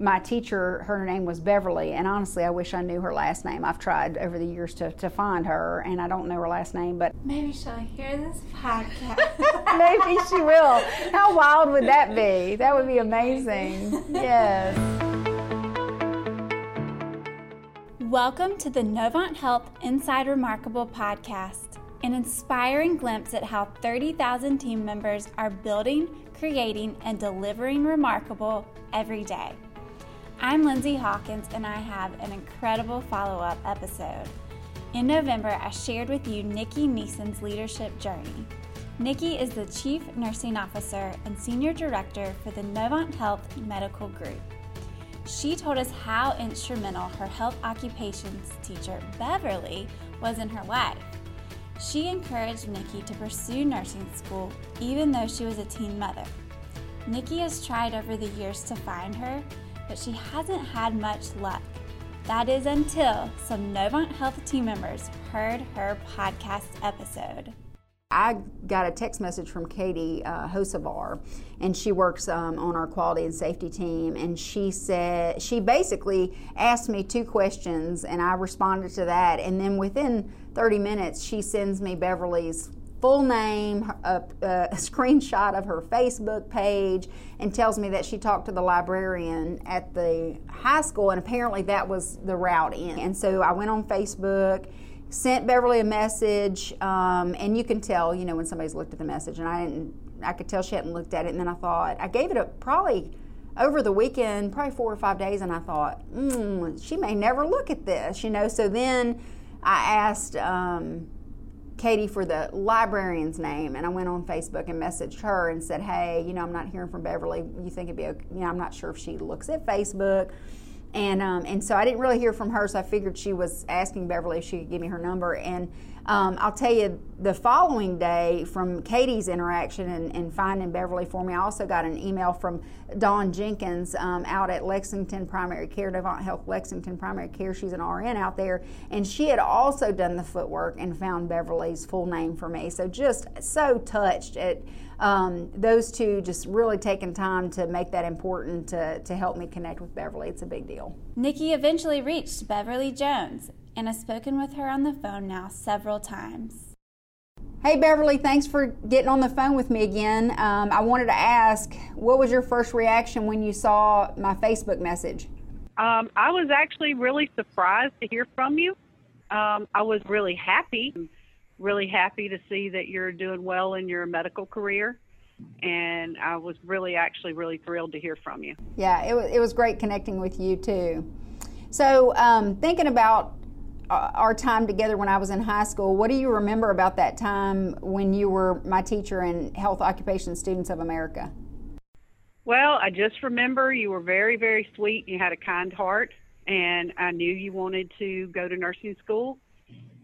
my teacher, her name was Beverly, and honestly, I wish I knew her last name. I've tried over the years to, to find her, and I don't know her last name, but maybe she'll hear this podcast. maybe she will. How wild would that be? That would be amazing. Yes. Welcome to the Novant Health Inside Remarkable podcast, an inspiring glimpse at how 30,000 team members are building, creating, and delivering remarkable every day. I'm Lindsay Hawkins, and I have an incredible follow up episode. In November, I shared with you Nikki Neeson's leadership journey. Nikki is the Chief Nursing Officer and Senior Director for the Novant Health Medical Group. She told us how instrumental her health occupations teacher, Beverly, was in her life. She encouraged Nikki to pursue nursing school even though she was a teen mother. Nikki has tried over the years to find her, but she hasn't had much luck. That is until some Novant Health team members heard her podcast episode. I got a text message from Katie uh, Hosevar, and she works um, on our quality and safety team. And she said, she basically asked me two questions, and I responded to that. And then within 30 minutes, she sends me Beverly's full name, a, a, screenshot of her Facebook page, and tells me that she talked to the librarian at the high school, and apparently that was the route in. And so I went on Facebook sent Beverly a message, um, and you can tell, you know, when somebody's looked at the message, and I didn't, I could tell she hadn't looked at it, and then I thought, I gave it a probably over the weekend, probably four or five days, and I thought, mm, she may never look at this, you know. So then I asked um, Katie for the librarian's name, and I went on Facebook and messaged her and said, hey, you know, I'm not hearing from Beverly. You think it'd be okay? You know, I'm not sure if she looks at Facebook and um, and so I didn't really hear from her, so I figured she was asking Beverly if she could give me her number. And um, I'll tell you, the following day, from Katie's interaction and, and, finding Beverly for me, I also got an email from Dawn Jenkins um, out at Lexington Primary Care, Novant Health Lexington Primary Care. She's an RN out there, and she had also done the footwork and found Beverly's full name for me. So just so touched at um, those two just really taking time to make that important to, to help me connect with Beverly. It's a big deal. Nikki eventually reached Beverly Jones and has spoken with her on the phone now several times. Hey Beverly, thanks for getting on the phone with me again. Um, I wanted to ask, what was your first reaction when you saw my Facebook message? Um, I was actually really surprised to hear from you. Um, I was really happy really happy to see that you're doing well in your medical career. And I was really, actually, really thrilled to hear from you. Yeah, it was, it was great connecting with you too. So, um, thinking about uh, our time together when I was in high school, what do you remember about that time when you were my teacher in Health Occupation Students of America? Well, I just remember you were very, very sweet. You had a kind heart, and I knew you wanted to go to nursing school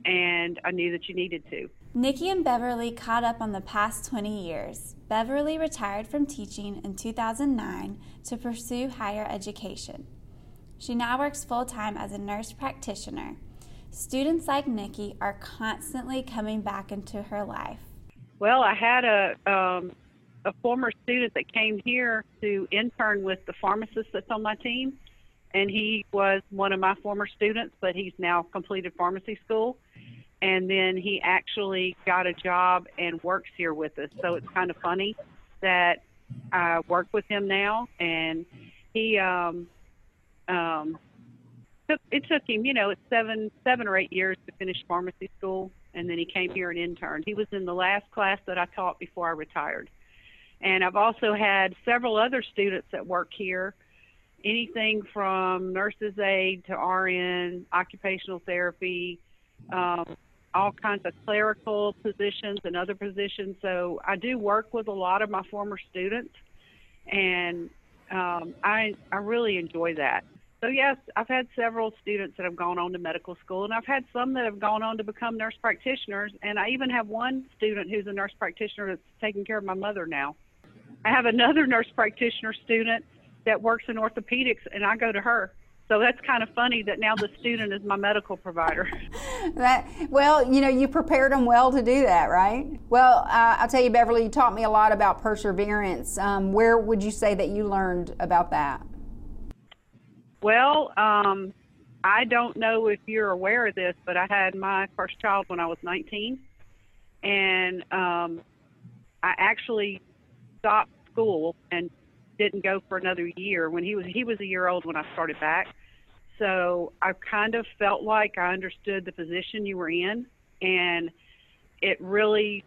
and I knew that you needed to. Nikki and Beverly caught up on the past 20 years. Beverly retired from teaching in 2009 to pursue higher education. She now works full time as a nurse practitioner. Students like Nikki are constantly coming back into her life. Well, I had a um, a former student that came here to intern with the pharmacist that's on my team, and he was one of my former students, but he's now completed pharmacy school and then he actually got a job and works here with us. So it's kind of funny that I work with him now, and he um, um, took it took him you know it's seven seven or eight years to finish pharmacy school, and then he came here and interned. He was in the last class that I taught before I retired, and I've also had several other students that work here. Anything from nurses aide to RN, occupational therapy, um, all kinds of clerical positions and other positions. So I do work with a lot of my former students, and um, I I really enjoy that. So yes, I've had several students that have gone on to medical school, and I've had some that have gone on to become nurse practitioners, and I even have one student who's a nurse practitioner that's taking care of my mother now. I have another nurse practitioner student that works in orthopedics, and I go to her so that's kind of funny that now the student is my medical provider. that well, you know, you prepared them well to do that, right? Well, uh, I'll tell you, Beverly, you taught me a lot about perseverance. Um, where would you say that you learned about that? Well, um, I don't know if you're aware of this, but I had my first child when I was 19, and um, I actually stopped school and didn't go for another year. When he was he was a year old when I started back, so I kind of felt like I understood the position you were in, and it really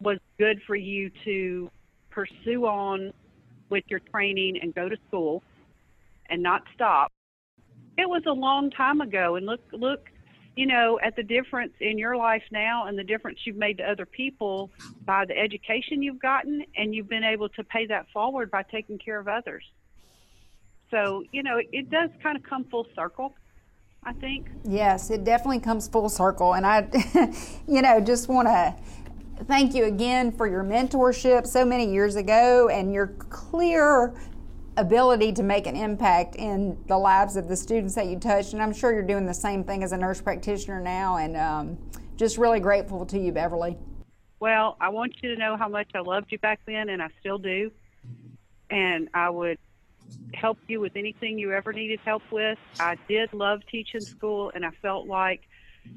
was good for you to pursue on with your training and go to school and not stop. It was a long time ago, and look, look, you know, at the difference in your life now and the difference you've made to other people by the education you've gotten, and you've been able to pay that forward by taking care of others. So, you know, it does kind of come full circle. I think. Yes, it definitely comes full circle. And I, you know, just want to thank you again for your mentorship so many years ago and your clear ability to make an impact in the lives of the students that you touched. And I'm sure you're doing the same thing as a nurse practitioner now. And um, just really grateful to you, Beverly. Well, I want you to know how much I loved you back then, and I still do. And I would help you with anything you ever needed help with. I did love teaching school, and I felt like,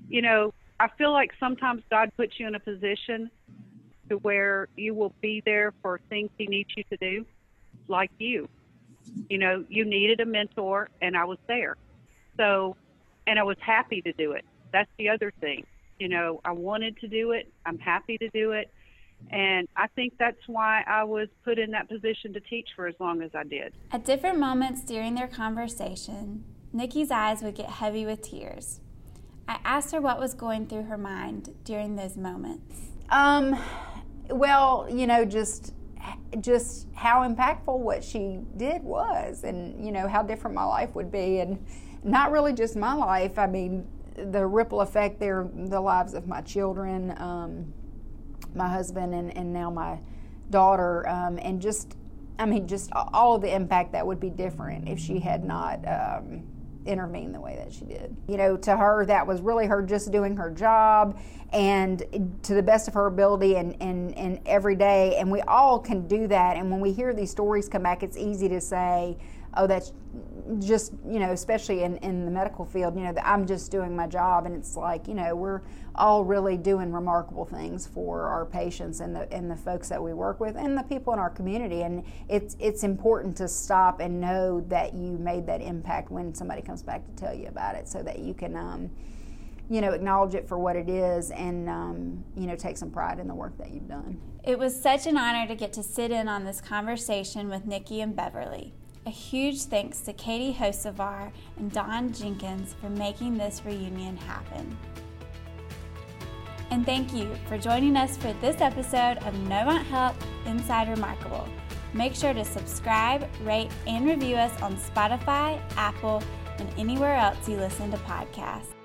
you know, I feel like sometimes God puts you in a position to where you will be there for things He needs you to do, like you. You know, you needed a mentor, and I was there. So, and I was happy to do it. That's the other thing. You know, I wanted to do it. I'm happy to do it. And I think that's why I was put in that position to teach for as long as I did. At different moments during their conversation, Nikki's eyes would get heavy with tears. I asked her what was going through her mind during those moments. Um, well, you know, just just how impactful what she did was, and you know how different my life would be, and not really just my life. I mean, the ripple effect there, the lives of my children, um, my husband, and and now my daughter, um, and just, I mean, just all of the impact that would be different if she had not. Um, intervene the way that she did. You know, to her, that was really her just doing her job and to the best of her ability and, and, and every day. And we all can do that. And when we hear these stories come back, it's easy to say, oh, that's just, you know, especially in, in the medical field, you know, I'm just doing my job. And it's like, you know, we're all really doing remarkable things for our patients and the, and the folks that we work with and the people in our community. And it's, it's important to stop and know that you made that impact when somebody comes back to tell you about it so that you can, um, you know, acknowledge it for what it is and, um, you know, take some pride in the work that you've done. It was such an honor to get to sit in on this conversation with Nikki and Beverly. A huge thanks to Katie Hosevar and Dawn Jenkins for making this reunion happen. And thank you for joining us for this episode of Novant Health Inside Remarkable. Make sure to subscribe, rate, and review us on Spotify, Apple, and anywhere else you listen to podcasts.